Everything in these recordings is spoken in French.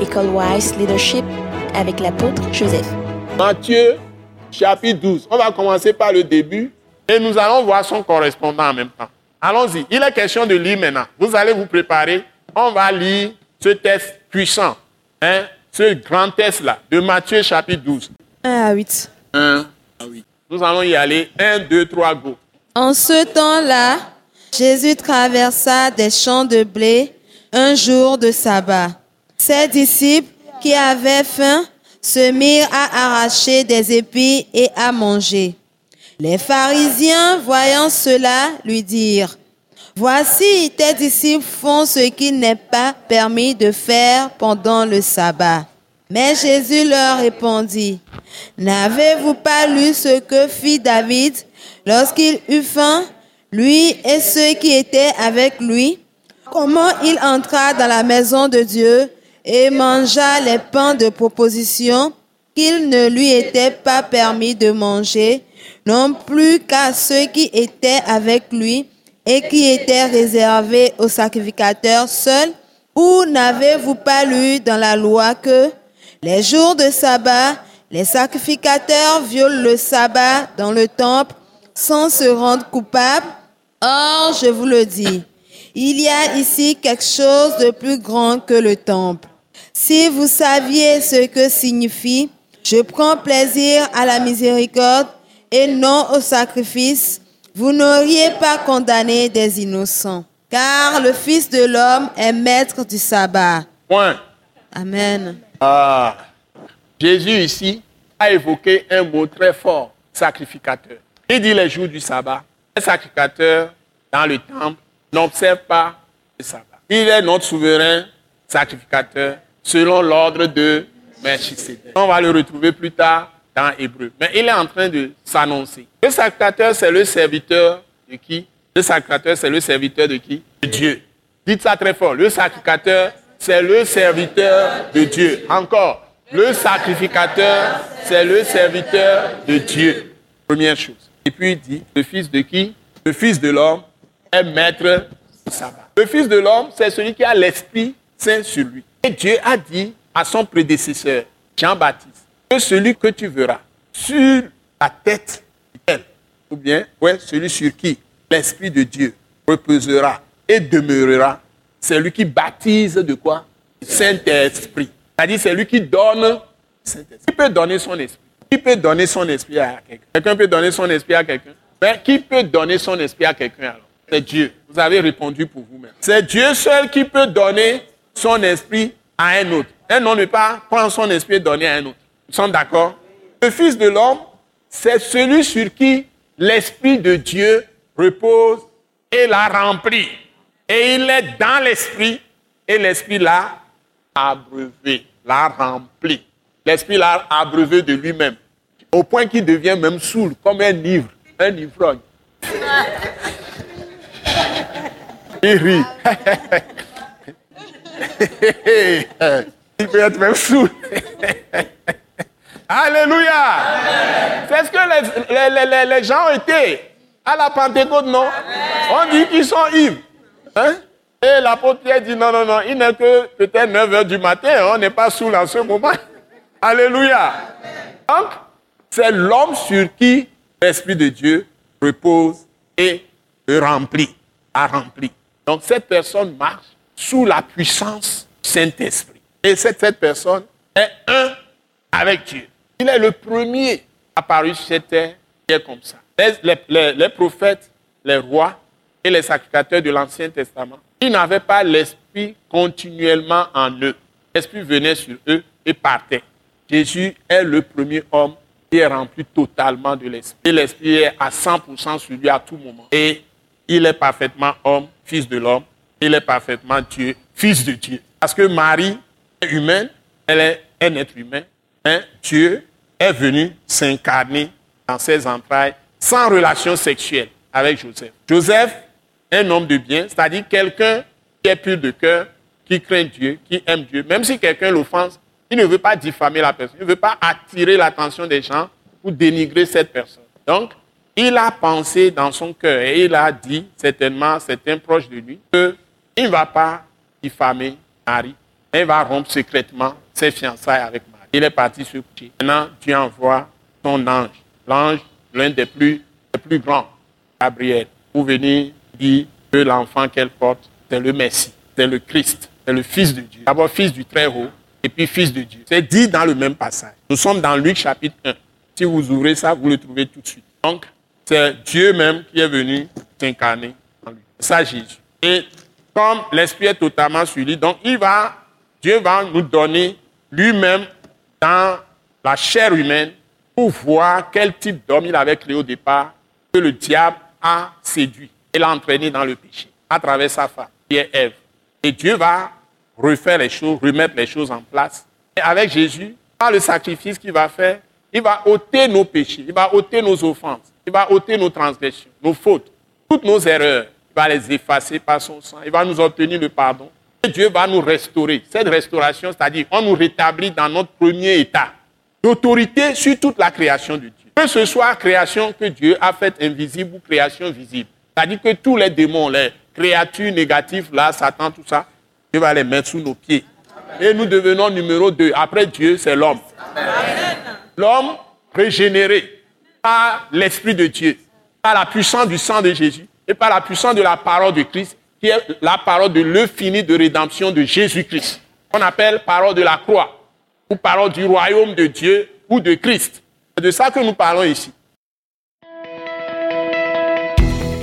École Wise Leadership avec l'apôtre Joseph. Matthieu chapitre 12. On va commencer par le début et nous allons voir son correspondant en même temps. Allons-y. Il est question de lire maintenant. Vous allez vous préparer. On va lire ce texte puissant, hein, ce grand texte-là, de Matthieu chapitre 12. 1 à 8. 1 à 8. Nous allons y aller. 1, 2, 3, go. En ce temps-là, Jésus traversa des champs de blé un jour de sabbat. Ses disciples qui avaient faim se mirent à arracher des épis et à manger. Les pharisiens, voyant cela, lui dirent, Voici, tes disciples font ce qu'il n'est pas permis de faire pendant le sabbat. Mais Jésus leur répondit, N'avez-vous pas lu ce que fit David lorsqu'il eut faim, lui et ceux qui étaient avec lui? Comment il entra dans la maison de Dieu et mangea les pains de proposition qu'il ne lui était pas permis de manger, non plus qu'à ceux qui étaient avec lui et qui étaient réservés aux sacrificateurs seuls? Ou n'avez-vous pas lu dans la loi que les jours de sabbat, les sacrificateurs violent le sabbat dans le temple sans se rendre coupables? Or, je vous le dis, il y a ici quelque chose de plus grand que le temple. Si vous saviez ce que signifie, je prends plaisir à la miséricorde et non au sacrifice, vous n'auriez pas condamné des innocents, car le Fils de l'homme est maître du sabbat. Point. Amen. Ah. Jésus ici a évoqué un mot très fort, sacrificateur. Il dit les jours du sabbat. Les sacrificateurs dans le temple n'observent pas le sabbat. Il est notre souverain sacrificateur selon l'ordre de Melchisedec. On va le retrouver plus tard dans Hébreu. Mais il est en train de s'annoncer. Le sacrificateur, c'est le serviteur de qui? Le sacrificateur, c'est le serviteur de qui? De Dieu. Dites ça très fort. Le sacrificateur, c'est le serviteur de Dieu. Encore. Le sacrificateur, c'est le serviteur de Dieu. Première chose. Et puis il dit, le fils de qui? Le fils de l'homme est maître du sabbat. Le fils de l'homme, c'est celui qui a l'Esprit Saint sur lui. Dieu a dit à son prédécesseur, Jean-Baptiste, que celui que tu verras sur la tête ou bien, ouais, celui sur qui l'Esprit de Dieu reposera et demeurera, c'est lui qui baptise de quoi? Saint-Esprit. C'est-à-dire, c'est lui qui donne Saint-Esprit. Qui peut donner son esprit? Qui peut donner son esprit à quelqu'un? Quelqu'un peut donner son esprit à quelqu'un? Mais qui peut donner son esprit à quelqu'un alors? C'est Dieu. Vous avez répondu pour vous-même. C'est Dieu seul qui peut donner son esprit à un autre. Un homme ne peut pas prendre son esprit et donner à un autre. Nous sommes d'accord? Le Fils de l'homme, c'est celui sur qui l'Esprit de Dieu repose et l'a rempli. Et il est dans l'Esprit et l'Esprit l'a abreuvé, l'a rempli. L'Esprit l'a abreuvé de lui-même, au point qu'il devient même saoul, comme un ivre, un ivrogne. Il rit. Il peut être même saoul. Alléluia. C'est ce que les, les, les, les, gens ont été à la Pentecôte, non On dit qu'ils sont ivres. Hein? Et l'apôtre Pierre dit non, non, non, il n'est que peut-être 9 heures du matin, on n'est pas saoul en ce moment. Alléluia. Donc, c'est l'homme sur qui l'Esprit de Dieu repose et remplit, a rempli. Donc, cette personne marche sous la puissance Saint-Esprit. Et cette, personne est un avec Dieu. Il est le premier apparu sur cette terre qui est comme ça. Les prophètes, les rois et les sacrificateurs de l'Ancien Testament, ils n'avaient pas l'Esprit continuellement en eux. L'Esprit venait sur eux et partait. Jésus est le premier homme qui est rempli totalement de l'Esprit. Et l'Esprit est à 100% sur lui à tout moment. Et il est parfaitement homme, fils de l'homme. Il est parfaitement Dieu, fils de Dieu. Parce que Marie est humaine, elle est un être humain. Hein? Dieu est venu s'incarner dans ses entrailles sans relation sexuelle avec Joseph. Joseph un homme de bien, c'est-à-dire quelqu'un qui est pur de cœur, qui craint Dieu, qui aime Dieu. Même si quelqu'un l'offense, il ne veut pas diffamer la personne, il ne veut pas attirer l'attention des gens ou dénigrer cette personne. Donc, il a pensé dans son cœur et il a dit certainement à certains proches de lui qu'il ne va pas diffamer Marie il va rompre secrètement ses fiançailles avec Marie. Il est parti se coucher. Maintenant, Dieu envoie son ange, l'ange, l'un des plus, des plus grands, Gabriel, pour venir dire que l'enfant qu'elle porte, c'est le Messie, c'est le Christ, c'est le Fils de Dieu. D'abord, Fils du Très-Haut, et puis Fils de Dieu. C'est dit dans le même passage. Nous sommes dans Luc chapitre 1. Si vous ouvrez ça, vous le trouvez tout de suite. Donc, c'est Dieu même qui est venu s'incarner en lui. Ça Jésus. Et comme l'Esprit est totalement sur lui, donc Dieu va nous donner lui-même dans la chair humaine pour voir quel type d'homme il avait créé au départ que le diable a séduit et l'a entraîné dans le péché à travers sa femme, qui est Ève. Et Dieu va refaire les choses, remettre les choses en place. Et avec Jésus, par le sacrifice qu'il va faire, il va ôter nos péchés, il va ôter nos offenses, il va ôter nos transgressions, nos fautes, toutes nos erreurs. Va les effacer par son sang. Il va nous obtenir le pardon. Et Dieu va nous restaurer. Cette restauration, c'est-à-dire, on nous rétablit dans notre premier état d'autorité sur toute la création de Dieu. Que ce soit création que Dieu a faite invisible ou création visible. C'est-à-dire que tous les démons, les créatures négatives, là, Satan, tout ça, Dieu va les mettre sous nos pieds. Et nous devenons numéro deux. Après Dieu, c'est l'homme. L'homme régénéré par l'Esprit de Dieu, par la puissance du sang de Jésus et par la puissance de la parole de Christ, qui est la parole de l'œuvre finie de rédemption de Jésus-Christ. On appelle parole de la croix, ou parole du royaume de Dieu ou de Christ. C'est de ça que nous parlons ici.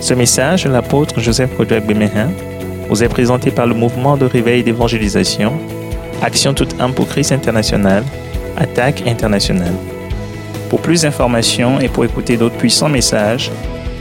Ce message l'apôtre Joseph Kodouak Bemehin vous est présenté par le mouvement de réveil d'évangélisation, Action toute âme pour Christ international, Attaque internationale. Pour plus d'informations et pour écouter d'autres puissants messages,